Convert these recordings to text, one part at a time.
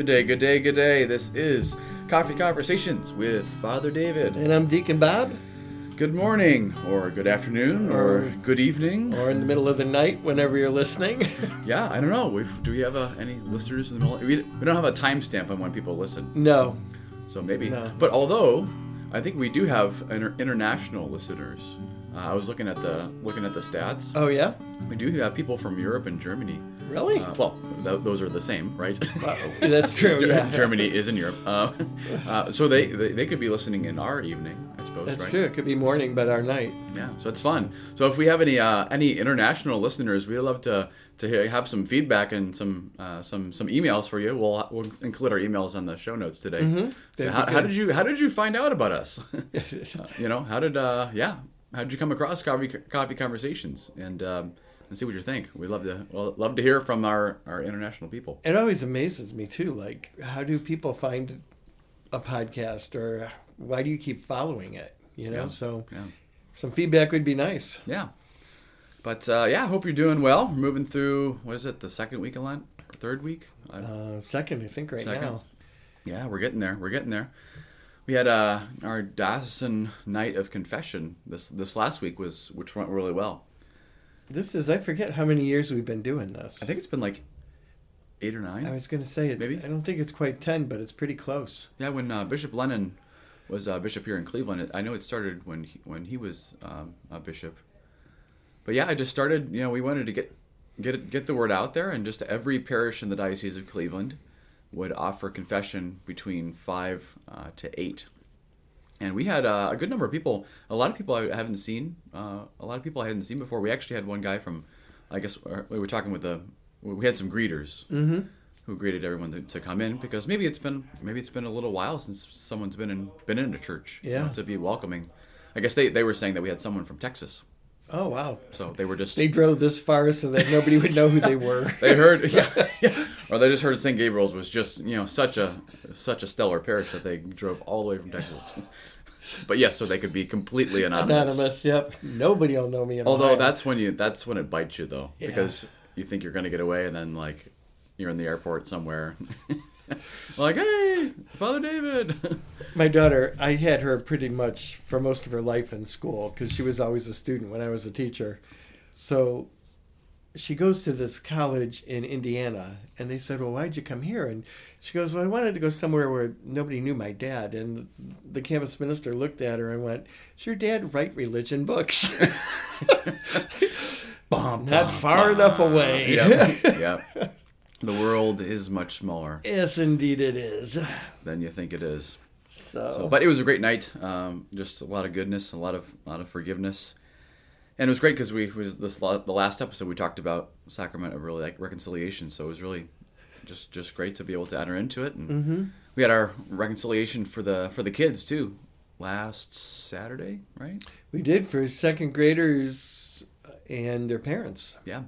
Good day, good day, good day. This is Coffee Conversations with Father David. And I'm Deacon Bob, Good morning, or good afternoon, or Or- good evening. or in the middle of the night, whenever you're listening. yeah, I don't know. We've, do we have uh, any listeners in the middle? We, we don't have a timestamp on when people listen, no, so maybe. No. But although I think we do have inter- international listeners. Uh, I was looking at the looking at the stats. oh yeah, We do have people from Europe and Germany. really? Uh, well, th- those are the same, right? That's true. Yeah, Germany is in Europe, uh, uh, so they, they they could be listening in our evening, I suppose. That's right? true. It could be morning, but our night. Yeah, so it's fun. So if we have any uh, any international listeners, we'd love to to hear, have some feedback and some uh, some some emails for you. We'll we'll include our emails on the show notes today. Mm-hmm. That'd how, how did you how did you find out about us? You know, how did uh yeah how did you come across coffee coffee conversations and um, and see what you think? We'd love to well, love to hear from our our international people. It always amazes me too. Like, how do people find a podcast, or why do you keep following it? You know, Yeah. so Yeah. some feedback would be nice. Yeah. But uh, yeah, I hope you're doing well. We're moving through what is it, the second week of Lent? Or third week? Uh, second, I think right Second. now. Yeah, we're getting there. We're getting there. We had uh, our diocesan night of confession this this last week was which went really well. This is I forget how many years we've been doing this. I think it's been like eight or nine. I was going to say it's, Maybe? I don't think it's quite ten, but it's pretty close. yeah, when uh, Bishop Lennon was uh, bishop here in Cleveland, it, I know it started when he, when he was um, a bishop. But yeah, I just started. You know, we wanted to get get get the word out there, and just every parish in the diocese of Cleveland would offer confession between five uh, to eight. And we had uh, a good number of people. A lot of people I haven't seen. Uh, a lot of people I hadn't seen before. We actually had one guy from, I guess uh, we were talking with the. We had some greeters Mm-hmm. who greeted everyone to, to come in because maybe it's been maybe it's been a little while since someone's been in been in a church. you know, Yeah. to be welcoming. I guess they, they were saying that we had someone from Texas, Oh wow! so they were just They drove this far so that nobody would know who they were. they heard yeah, yeah or they just heard St. Gabriel's was just you know such a such a stellar parish that they drove all the way from Texas. but yes, so they could be completely anonymous. Anonymous. Yep. Nobody will know me. Although Ohio. that's when you that's when it bites you though Yeah. because you think you're gonna get away and then like you're in the airport somewhere. like hey, Father David. my daughter. I had her pretty much for most of her life in school because she was always a student when I was a teacher. So she goes to this college in Indiana, and they said, "Well, why'd you come here?" And she goes, "Well, I wanted to go somewhere where nobody knew my dad." And the campus minister looked at her and went, "Does your dad write religion books?" Bum, Not far enough away. Yep, yep. The world is much smaller yes, indeed, it is. than you think it is. So, So, but it was a great night. Um, just a lot of goodness, a lot of a lot of forgiveness, and it was great because we was this the last episode we talked about sacrament of really like reconciliation. So it was really just just great to be able to enter into it, and Mm-hmm. we had our reconciliation for the for the kids too last Saturday, right? we did for second graders and their parents. Yeah,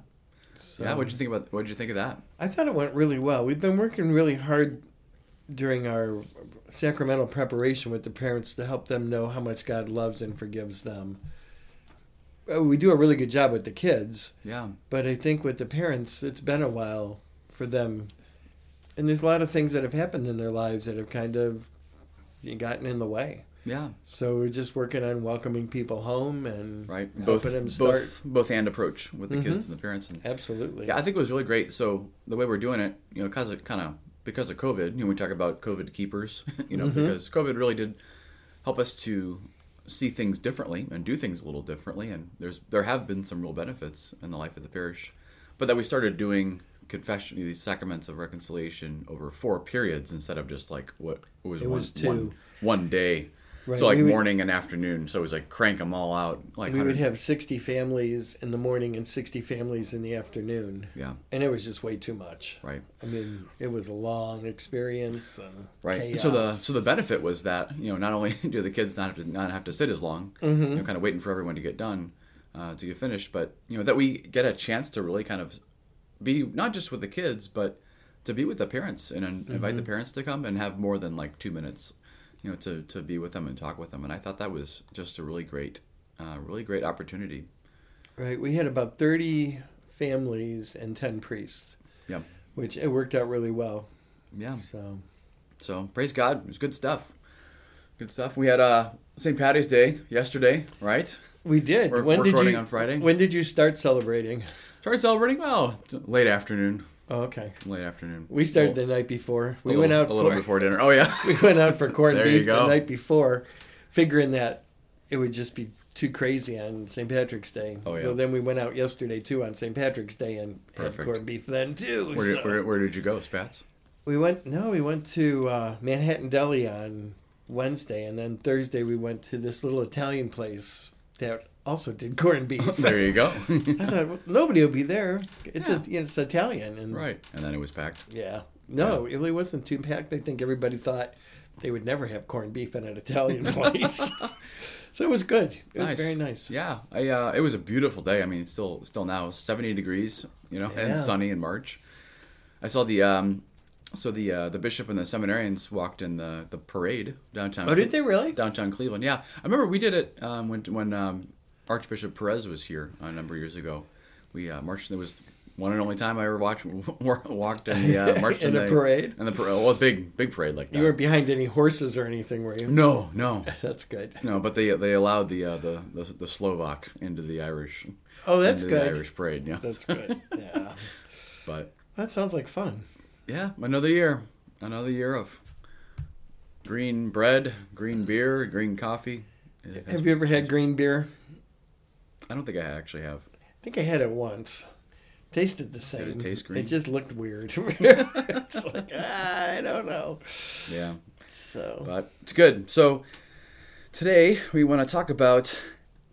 So yeah. What'd you think about? What'd you think of that? I thought it went really well. We've been working really hard during our sacramental preparation with the parents to help them know how much God loves and forgives them. Uh, We do a really good job with the kids, Yeah, but I think with the parents, it's been a while for them. And there's a lot of things that have happened in their lives that have kind of gotten in the way. yeah. So we're just working on welcoming people home and Right. helping Both them start. both both hand approach with the Mhm. kids and the parents and Absolutely. Yeah, I think it was really great. So the way we're doing it, you know, because of kind of because of COVID, you know, we talk about COVID keepers, you know, Mhm. because COVID really did help us to see things differently and do things a little differently. And there's there have been some real benefits in the life of the parish, but that we started doing confession, these sacraments of reconciliation over four periods instead of just like what it was, It one, was two. one one day. Right, So like we would- morning and afternoon. So it was like crank them all out. Like we would have 60 families in the morning and 60 families in the afternoon. yeah, And it was just way too much. right. I mean, it was a long experience. And Right. So the so the benefit was that you know not only do the kids not have to not have to sit as long, Mhm. you know, kind of waiting for everyone to get done uh, to get finished, but you know that we get a chance to really kind of be not just with the kids, but to be with the parents and invite the Mm-hmm. parents to come and have more than like two minutes, you know, to to be with them and talk with them. And I thought that was just a really great, uh, really great opportunity. Right. We had about 30 families and 10 priests. Yeah. Which it worked out really well. Yeah. So So praise God, it was good stuff. Good stuff. We had uh St. Patty's Day yesterday, right? we did. We're when did recording you? on Friday. When did you start celebrating? Started celebrating. Well, late afternoon. Oh, okay. Late afternoon. We started the night before. We a went out a little for, before dinner. Oh yeah. we went out for corned beef the night before, figuring that it would just be too crazy on St. Patrick's Day. Oh, yeah. Well, then we went out yesterday too on St. Patrick's Day and had corned beef then too. Where did, so- where, where did you go, Spats? We went no, we went to uh, Manhattan Deli on Wednesday, and then Thursday we went to this little Italian place that also did corned beef. there you go. I thought well, nobody would be there. It's Yeah. a, you know, it's Italian, and right. And then it was packed. yeah, no, it really wasn't too packed. I think everybody thought they would never have corned beef in an Italian place, so it was good. It was very nice. Yeah, I, uh, it was a beautiful day. I mean, it's still still now 70 degrees, you know, Yeah. and sunny in March. I saw the um, so the uh, the bishop and the seminarians walked in the the parade downtown. Oh, did they really? downtown Cleveland? Yeah, I remember we did it um, when when um, Archbishop Perez was here a number of years ago. We uh, marched. It was one and only time I ever watched walked in the uh, marched In a the, parade? in the parade. Well, a big big parade like that. You weren't behind any horses or anything, were you? no, no, That's good. no. But they they allowed the uh, the, the the Slovak into the Irish. Oh, that's good. The Irish parade. Yeah, That's good. Yeah, But that sounds like fun. yeah, another year, another year of green bread, green beer, green coffee. Have you ever had green beer? I don't think I actually have. I think I had it once. Tasted the same. it taste green? It just looked weird. it's like ah, I don't know. Yeah, So but it's good. So today we want to talk about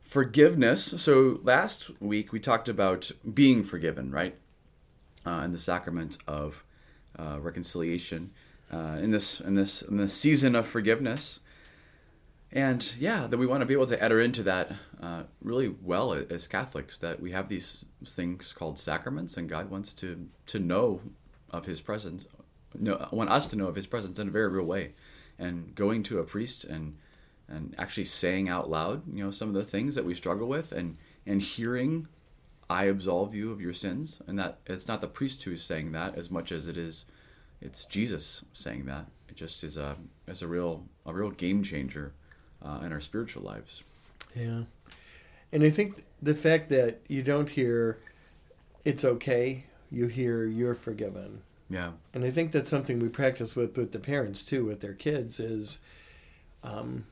forgiveness. So last week we talked about being forgiven, right? Uh, in the sacrament of uh, reconciliation, uh, in this in this in this season of forgiveness, and yeah, that we want to be able to enter into that uh, really well as Catholics. That we have these things called sacraments, and God wants to to know of His presence, want us to know of His presence in a very real way, and going to a priest and and actually saying out loud, you know, some of the things that we struggle with, and and hearing, "I absolve you of your sins," and that it's not the priest who is saying that as much as it is, it's Jesus saying that. It just is a is a real a real game changer uh, in our spiritual lives. yeah, and I think the fact that you don't hear "it's okay," you hear "you're forgiven," Yeah, and I think that's something we practice with with the parents too, with their kids. Is um,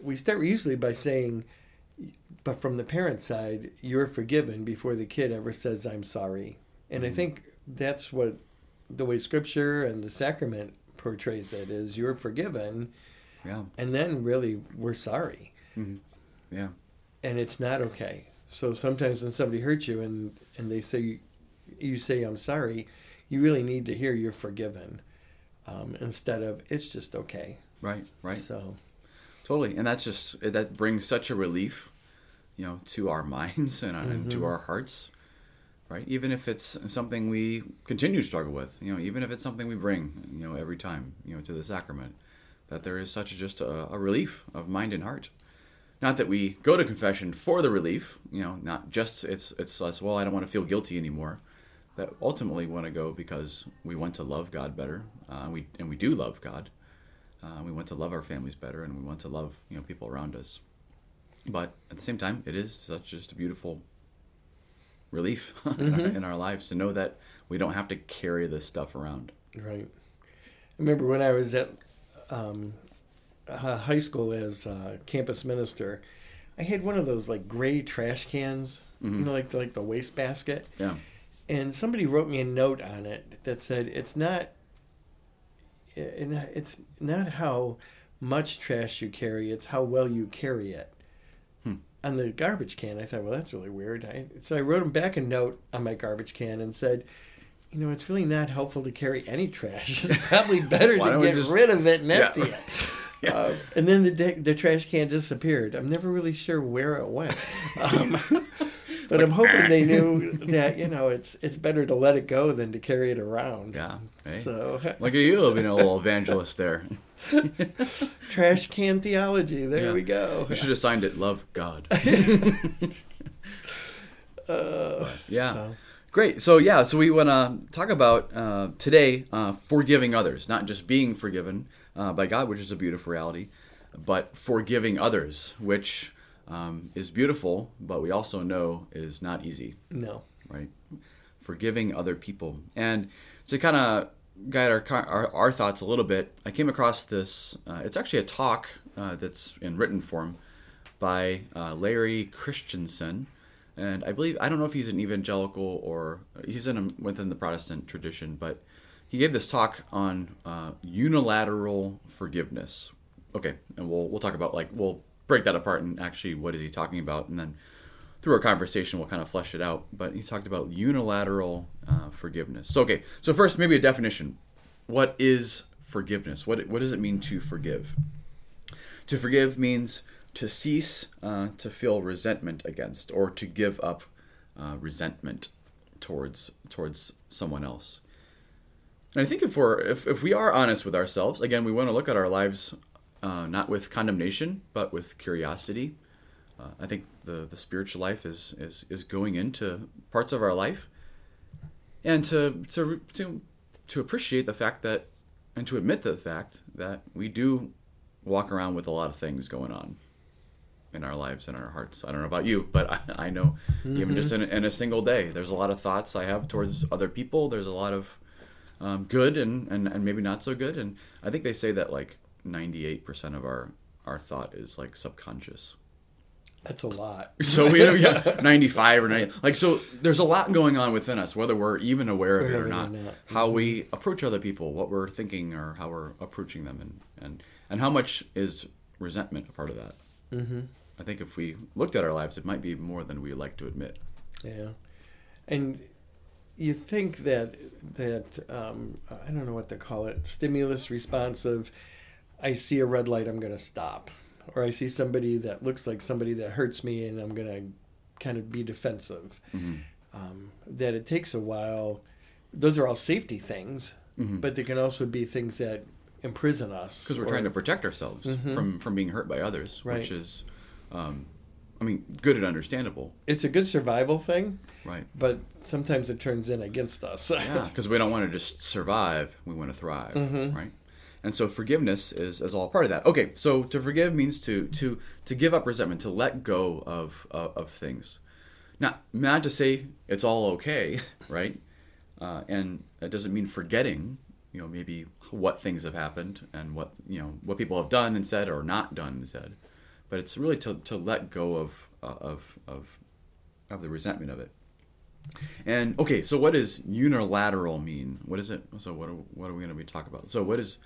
we start usually by saying, but from the parent side, "you're forgiven" before the kid ever says "I'm sorry," and I Mhm. think that's what the way Scripture and the sacrament portrays it is you're forgiven yeah, and then really we're sorry Mhm. yeah, and it's not okay so sometimes when somebody hurts you and and they say you say i'm sorry you really need to hear you're forgiven um, instead of it's just okay right, right. so Totally, and that's just that brings such a relief, you know, to our minds and, and to Mhm. our hearts, right? Even if it's something we continue to struggle with, you know, even if it's something we bring, you know, every time, you know, to the sacrament, that there is such just a, a relief of mind and heart. Not that we go to confession for the relief, you know, not just it's it's less. Well, I don't want to feel guilty anymore. That ultimately we want to go because we want to love God better, uh, and we and we do love God. Uh, we want to love our families better, and we want to love you know people around us. But at the same time, it is such just a beautiful relief in, our, Mhm. in our lives to know that we don't have to carry this stuff around. right i remember when i was at um, high school as uh, campus minister i had one of those like gray trash cans you Mhm. know like like the wastebasket Yeah, and somebody wrote me a note on it that said it's not it's not how much trash you carry it's how well you carry it Hmm. on the garbage can i thought well that's really weird I, so i wrote him back a note on my garbage can and said you know it's really not helpful to carry any trash it's probably better to get just- rid of it and Yeah. empty it Yeah. Uh, and then the the trash can disappeared. I'm never really sure where it went, um, but I'm hoping they knew that you know it's it's better to let it go than to carry it around. yeah. Hey. So Look at you being a little evangelist there. trash can theology. There Yeah. we go. You should have signed it. Love God. Uh, Yeah. so, Great. So yeah, so we want to talk about uh, today uh, forgiving others, not just being forgiven uh, by God, which is a beautiful reality, but forgiving others, which um, is beautiful, but we also know is not easy. No. Right. Forgiving other people, and to kind of guide our, our, our thoughts a little bit, I came across this. Uh, it's actually a talk uh, that's in written form by uh, Larry Christensen and I believe I don't know if he's an evangelical or he's in a, within the Protestant tradition, but he gave this talk on uh, unilateral forgiveness. Okay, and we'll we'll talk about like we'll break that apart and actually what is he talking about, and then through our conversation we'll kind of flesh it out. But he talked about unilateral uh, forgiveness. So okay, so first maybe a definition. What is forgiveness? What what does it mean to forgive? To forgive means to cease uh, to feel resentment against or to give up uh, resentment towards towards someone else. And I think if we're if, if we are honest with ourselves, again, we want to look at our lives uh, not with condemnation but with curiosity. Uh, I think the the spiritual life is is is going into parts of our life, and to to to to appreciate the fact that and to admit the fact that we do walk around with a lot of things going on in our lives and our hearts. I don't know about you, but I, I know mm-hmm. even just in, in, a single day, there's a lot of thoughts I have towards other people. There's a lot of um, good and, and, and maybe not so good. And I think they say that like 98% of our, our thought is like subconscious. That's a lot. So we yeah, 95 or 90. Like, so there's a lot going on within us, whether we're even aware of it or not. not. How mm-hmm. we approach other people, what we're thinking or how we're approaching them and, and, and how much is resentment a part of that. Mm-hmm. I think if we looked at our lives, it might be more than we like to admit. Yeah, and you think that that um, I don't know what to call it, stimulus responsive. I see a red light, I'm going to stop, or I see somebody that looks like somebody that hurts me, and I'm going to kind of be defensive. Mm-hmm. Um, that it takes a while. Those are all safety things, mm-hmm. but they can also be things that imprison us because we're or, trying to protect ourselves mm-hmm. from from being hurt by others, right. which is um, I mean, good and understandable. It's a good survival thing, right? But sometimes it turns in against us. yeah, because we don't want to just survive; we want to thrive, mm-hmm. right? And so forgiveness is, is all part of that. Okay, so to forgive means to to to give up resentment, to let go of of, of things. Not not to say it's all okay, right? Uh, and it doesn't mean forgetting, you know, maybe what things have happened and what you know what people have done and said or not done and said but it's really to, to let go of, uh, of, of, of the resentment of it. And okay, so what does unilateral mean? What is it? So what are, what are we going to be talking about? So what is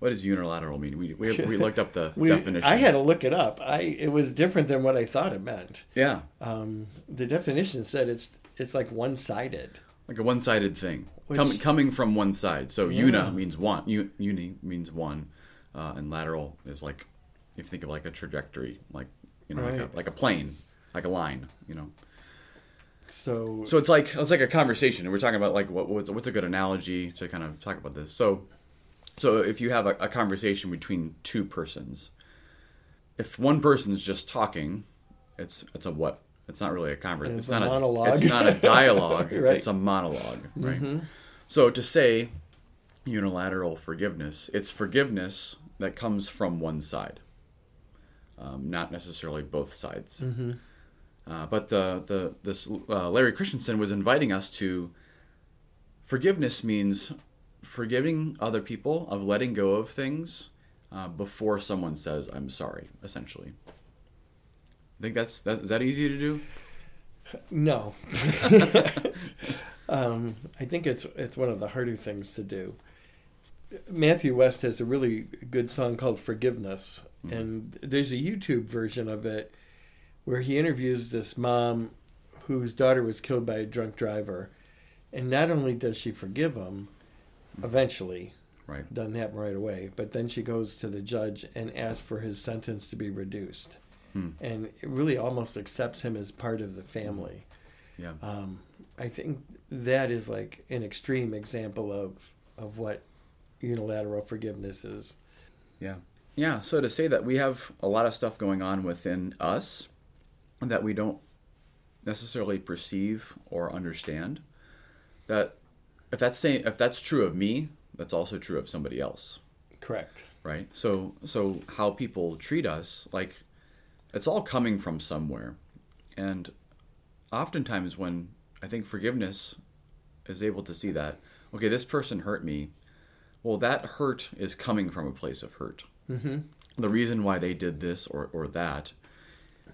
what does unilateral mean? We we, we looked up the we, definition. I had to look it up. I it was different than what I thought it meant. Yeah. Um, the definition said it's it's like one sided. Like a one sided thing, Which, coming coming from one side. So yeah. una means one. uni means one, uh, and lateral is like if you think of like a trajectory, like you know, right. like, a, like a plane, like a line, you know. So so it's like it's like a conversation, and we're talking about like what what's, what's a good analogy to kind of talk about this. So so if you have a, a conversation between two persons, if one person's just talking, it's it's a what? It's not really a conversation. It's, it's, not a monologue. It's not a dialogue. right. It's a monologue, right? Mm-hmm. So to say unilateral forgiveness, it's forgiveness that comes from one side um, not necessarily both sides. Mm-hmm. Uh, but the the this uh, Larry Christensen was inviting us to forgiveness means forgiving other people of letting go of things uh, before someone says I'm sorry. Essentially, think that's, that's is that easy to do. No, um, I think it's it's one of the harder things to do. Matthew West has a really good song called Forgiveness. Mm-hmm. And there's a YouTube version of it where he interviews this mom whose daughter was killed by a drunk driver. And not only does she forgive him eventually, right. doesn't happen right away, but then she goes to the judge and asks for his sentence to be reduced. Hmm. And it really almost accepts him as part of the family. Yeah. Um, I think that is like an extreme example of of what unilateral forgiveness is. Yeah. Yeah. So to say that we have a lot of stuff going on within us that we don't necessarily perceive or understand, that if that's saying if that's true of me, that's also true of somebody else, Correct. right? So so how people treat us, like it's all coming from somewhere, and oftentimes when I think forgiveness is able to see that, okay, this person hurt me, well, that hurt is coming from a place of hurt. Mm-hmm. The reason why they did this or or that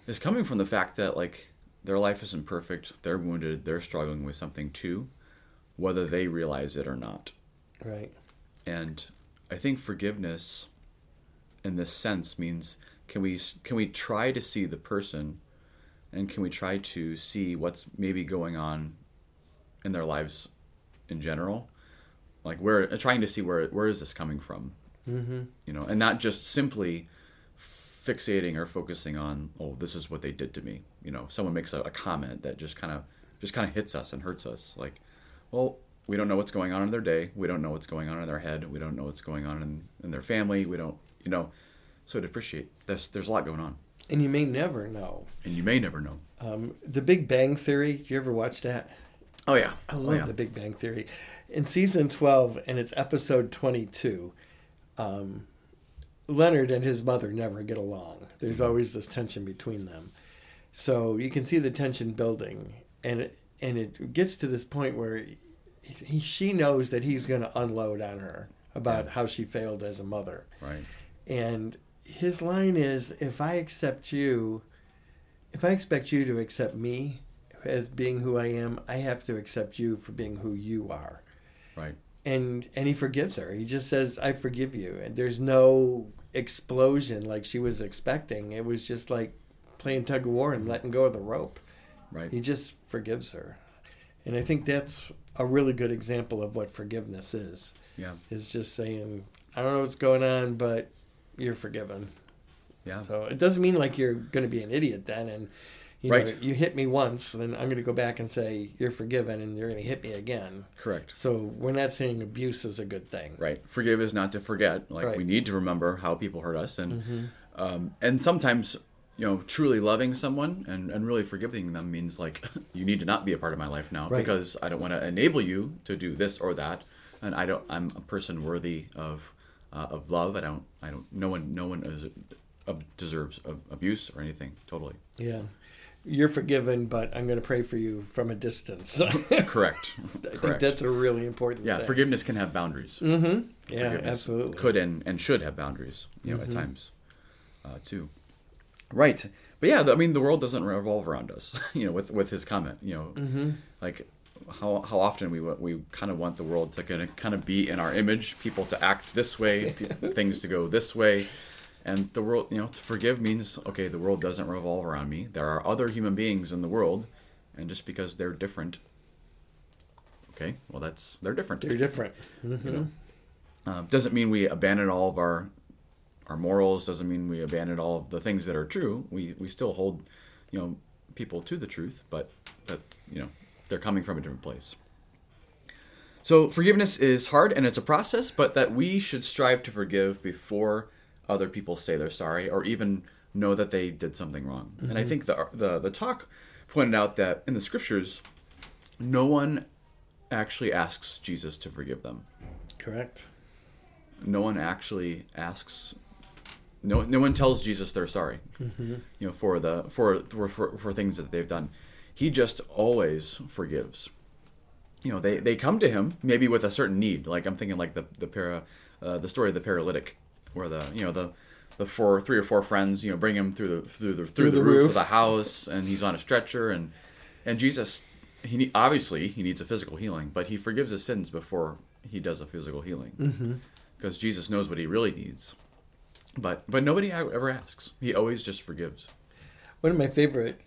is coming from the fact that like their life isn't perfect, they're wounded, they're struggling with something too, whether they realize it or not. Right. And I think forgiveness in this sense means can we can we try to see the person and can we try to see what's maybe going on in their lives in general? Like we're trying to see where where is this coming from? Mm-hmm. You know, and not just simply fixating or focusing on oh this is what they did to me you know someone makes a, a comment that just kind of just kind of hits us and hurts us like well we don't know what's going on in their day we don't know what's going on in their head we don't know what's going on in, in their family we don't you know so to appreciate there's there's a lot going on And you may never know. and you may never know Um, the Big Bang Theory. Do you ever watch that? oh yeah I love the Big Bang Theory. In season 12, and it's episode 22, um, Leonard and his mother never get along. There's always this tension between them. So you can see the tension building, and it, and it gets to this point where he, she knows that he's going to unload on her about Yeah. how she failed as a mother. right And his line is if I accept you, if I expect you to accept me as being who I am, I have to accept you for being who you are. right And and he forgives her. He just says, "I forgive you." And there's no explosion like she was expecting. It was just like playing tug of war and letting go of the rope. right He just forgives her. And I think that's a really good example of what forgiveness is. yeah Is just saying, I don't know what's going on, but you're forgiven. yeah So it doesn't mean like you're going to be an idiot then, and you Right. know, you hit me once, then I'm going to go back and say you're forgiven, and you're going to hit me again. correct So we're not saying abuse is a good thing. right forgive is not to forget like Right. we need to remember how people hurt us and Mm-hmm. um, and sometimes you know truly loving someone and, and really forgiving them means like you need to not be a part of my life now Right. because i don't want to enable you to do this or that and i don't i'm a person worthy of uh, of love i don't i don't no one no one is, uh, deserves ab- abuse or anything totally Yeah, you're forgiven, but I'm going to pray for you from a distance. Correct. I correct think that's a really important. yeah thing. forgiveness can have boundaries Mm-hmm. Yeah, absolutely. Mm-hmm. could and, and should have boundaries you know at times uh, too right but yeah i mean the world doesn't revolve around us you know with with his comment you know Mm-hmm. like how, how often we we kind of want the world to kind of kind of be in our image people to act this way things to go this way. And the world you know to forgive means okay the world doesn't revolve around me. There are other human beings in the world and just because they're different okay well that's they're different. They're different. you know? Um, doesn't mean we abandon all of our our morals doesn't mean we abandon all of the things that are true. We we still hold you know people to the truth but that you know they're coming from a different place. So forgiveness is hard and it's a process but that we should strive to forgive before other people say they're sorry or even know that they did something wrong. And i mm-hmm. think the, the the talk pointed out that in the scriptures no one actually asks jesus to forgive them. Correct. no one actually asks no no one tells Jesus they're sorry mm-hmm. you know for the for, for for for things that they've done he just always forgives. You know they they come to him maybe with a certain need. Like i'm thinking like the the para uh, the story of the paralytic where the you know the the four three or four friends you know bring him through the through the through, the, the roof, roof. of the house and he's on a stretcher and and jesus he ne- obviously he needs a physical healing but he forgives his sins before he does a physical healing. Because jesus knows what he really needs. But but nobody ever asks. He always just forgives. One of my favorite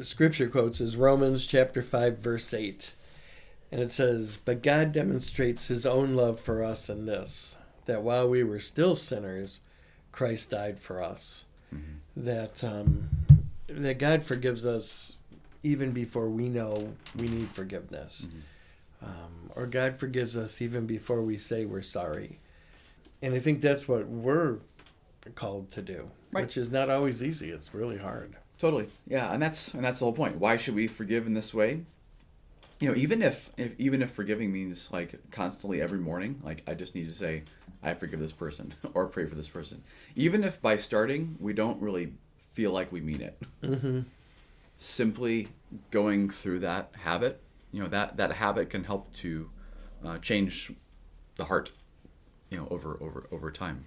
scripture quotes is Romans chapter 5 verse 8. And it says, "But God demonstrates his own love for us in this, that while we were still sinners, Christ died for us." That um that God forgives us even before we know we need forgiveness. Um, or God forgives us even before we say we're sorry. And I think that's what we're called to do, Right. which is not always easy. It's really hard. Totally. Yeah, and that's and that's the whole point. Why should we forgive in this way? you know, even if, if even if forgiving means like constantly every morning, like I just need to say, I forgive this person or pray for this person. Even if by starting we don't really feel like we mean it, Mm-hmm. simply going through that habit, you know, that that habit can help to uh, change the heart, you know, over over over time.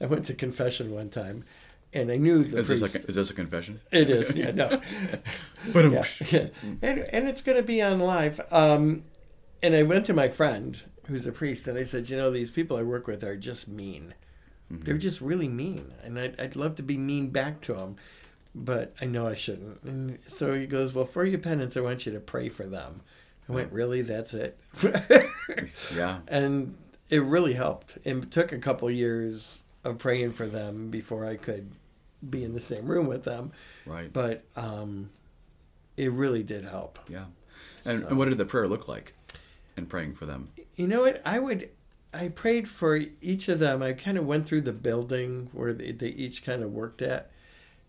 I went to confession one time, and I knew the Is this, priest. a, is this a confession? It is, yeah, no. But yeah, yeah. And, and it's going to be on live. Um, and I went to my friend who's a priest, and I said, you know, these people I work with are just mean. They're just really mean, and I'd, I'd love to be mean back to them, but I know I shouldn't. And so he goes, well, for your penance, I want you to pray for them. I went, really? That's it? yeah, and it really helped. It took a couple years of praying for them before I could be in the same room with them, right. but um, it really did help. yeah. And, So- and what did the prayer look like in praying for them? You know what? I would. I prayed for each of them. I kind of went through the building where they, they each kind of worked at,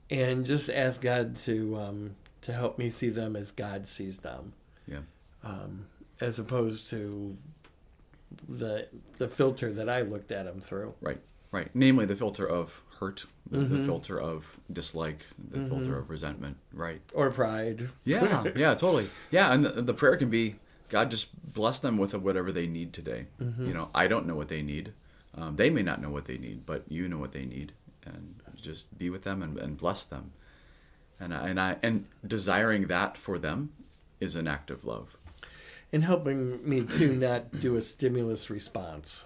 and just asked God to um, to help me see them as God sees them. Yeah. Um, as opposed to the the filter that I looked at them through. Right, right. Namely, the filter of hurt, the, the Mhm. filter of dislike, the Mhm. filter of resentment. Right. Or pride. Yeah, yeah, totally. Yeah, and the, the prayer can be, God, just bless them with whatever they need today. You know, I don't know what they need. Um, they may not know what they need, but you know what they need, and just be with them and, and bless them. And I, and I and desiring that for them is an act of love. and helping me to not do a stimulus response.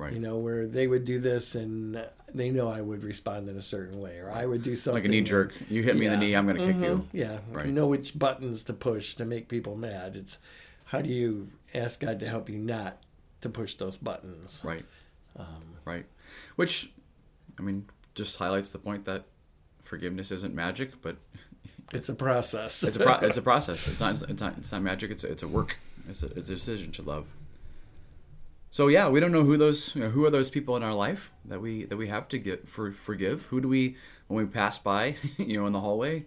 Right. You know, where they would do this and they know I would respond in a certain way, or I would do something like a knee jerk. You hit me in the knee, I'm going to kick you. Yeah, Right. you know which buttons to push to make people mad. It's how do you ask God to help you not to push those buttons? Right. Um, Right. Which, I mean, just highlights the point that forgiveness isn't magic, but it's a process. it's a pro- it's a process. It's not it's not it's not magic. It's a, it's a work. It's a, it's a decision to love. So yeah, we don't know who those you know, who are those people in our life that we that we have to get for forgive. Who do we when we pass by, you know, in the hallway?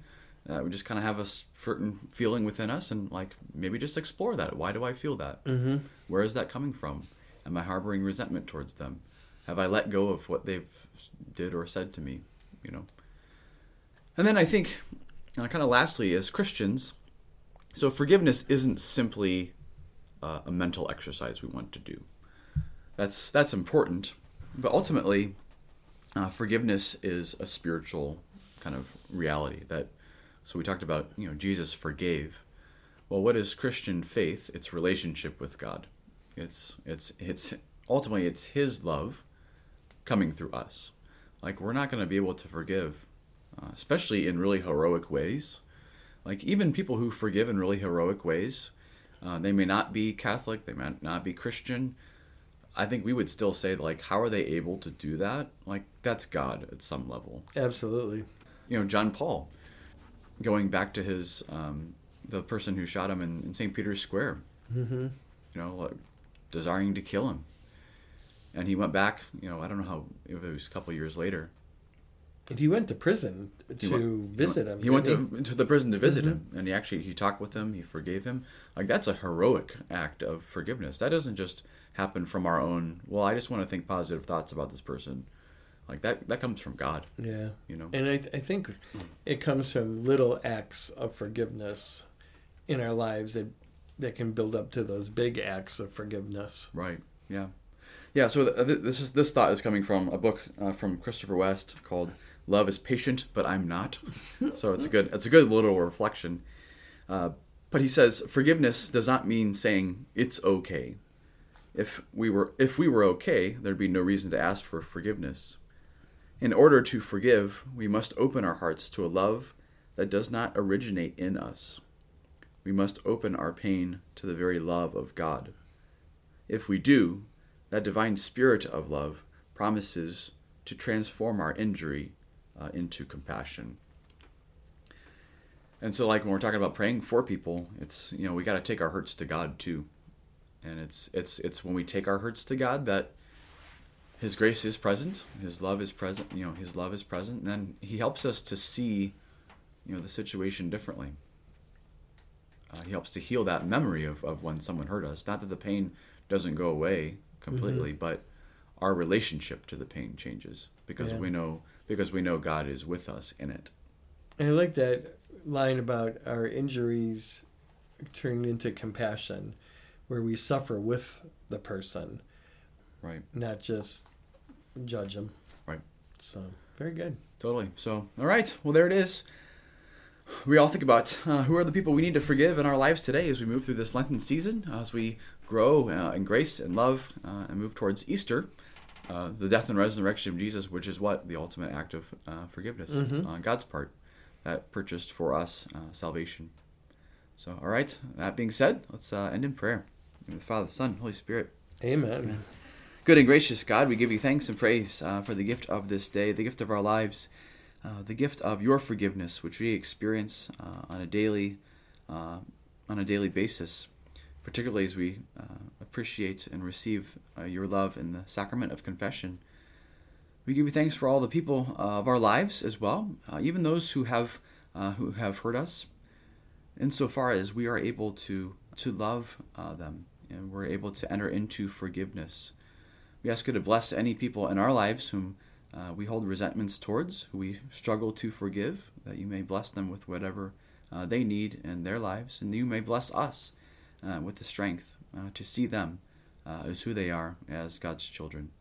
Uh, we just kind of have a certain feeling within us, and like maybe just explore that. Why do I feel that? hmm Where is that coming from? Am I harboring resentment towards them? Have I let go of what they've did or said to me? You know. And then I think, uh, kind of lastly, as Christians, so forgiveness isn't simply uh, a mental exercise we want to do. That's that's important, but ultimately, uh, forgiveness is a spiritual kind of reality. That so we talked about. You know, Jesus forgave. Well, what is Christian faith? It's relationship with God. It's it's it's ultimately it's His love coming through us. Like we're not going to be able to forgive, uh, especially in really heroic ways. Like even people who forgive in really heroic ways, uh, they may not be Catholic, they might not be Christian. I think we would still say like, how are they able to do that? Like that's God at some level Absolutely. you know John Paul, going back to his um, the person who shot him in, in St. Peter's Square, hmm you know, like, desiring to kill him, and he went back. You know, I don't know how if it was a couple years later. And he went to prison to went- visit him. He went to to the prison to visit Mhm. him, and he actually he talked with him. He forgave him. Like that's a heroic act of forgiveness. That doesn't just happen from our own. Well, I just want to think positive thoughts about this person. Like that that comes from God. Yeah. You know. And I, I think it comes from little acts of forgiveness in our lives that that can build up to those big acts of forgiveness. Right. Yeah. Yeah. So th- th- this is this thought is coming from a book uh, from Christopher West called "Love is Patient, but I'm Not." so it's a good it's a good little reflection. Uh, but he says forgiveness does not mean saying it's okay. If we were if we were okay, there'd be no reason to ask for forgiveness. In order to forgive, we must open our hearts to a love that does not originate in us. We must open our pain to the very love of God. If we do, that divine spirit of love promises to transform our injury uh, into compassion. And so, like when we're talking about praying for people, it's you know we got to take our hurts to God too, and it's it's it's when we take our hurts to God that His grace is present, His love is present, you know His love is present, and then He helps us to see, you know, the situation differently. uh, he helps to heal that memory of, of when someone hurt us. Not that the pain doesn't go away completely, Mm-hmm. but our relationship to the pain changes because Yeah. we know because we know God is with us in it. And I like that line about our injuries turning into compassion, where we suffer with the person, Right. not just judge them. Right. So very good. Totally. So, all right. Well, there it is. We all think about uh, who are the people we need to forgive in our lives today as we move through this Lenten season, as we grow uh, in grace and love uh, and move towards Easter, uh, the death and resurrection of Jesus, which is what? The ultimate act of uh, forgiveness Mhm. on God's part that purchased for us uh, salvation. So, all right. That being said, let's uh, end in prayer. In the Father, Son, Holy Spirit. Amen. Good and gracious God, we give you thanks and praise uh, for the gift of this day, the gift of our lives, uh, the gift of your forgiveness, which we experience uh, on a daily, uh, on a daily basis, particularly as we uh, appreciate and receive uh, your love in the sacrament of confession. We give you thanks for all the people uh, of our lives as well, uh, even those who have uh, who have hurt us, insofar as we are able to to love uh, them and we're able to enter into forgiveness. We ask you to bless any people in our lives whom uh, we hold resentments towards, who we struggle to forgive, that you may bless them with whatever uh, they need in their lives, and you may bless us uh, with the strength uh, to see them uh, as who they are as God's children.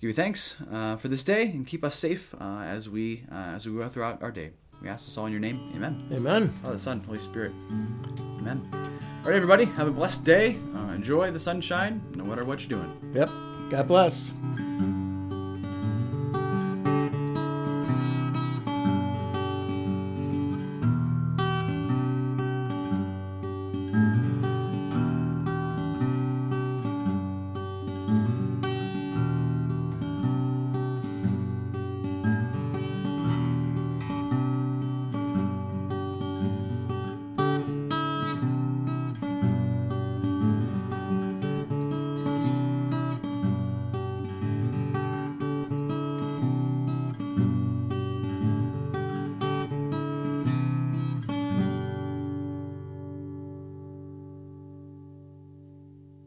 Give you thanks uh, for this day, and keep us safe uh, as we uh, as we go throughout our day. We ask this all in your name. Amen. Amen. Father, Son, Holy Spirit. Amen. All right, everybody, have a blessed day. Uh, enjoy the sunshine, no matter what you're doing. Yep. God bless.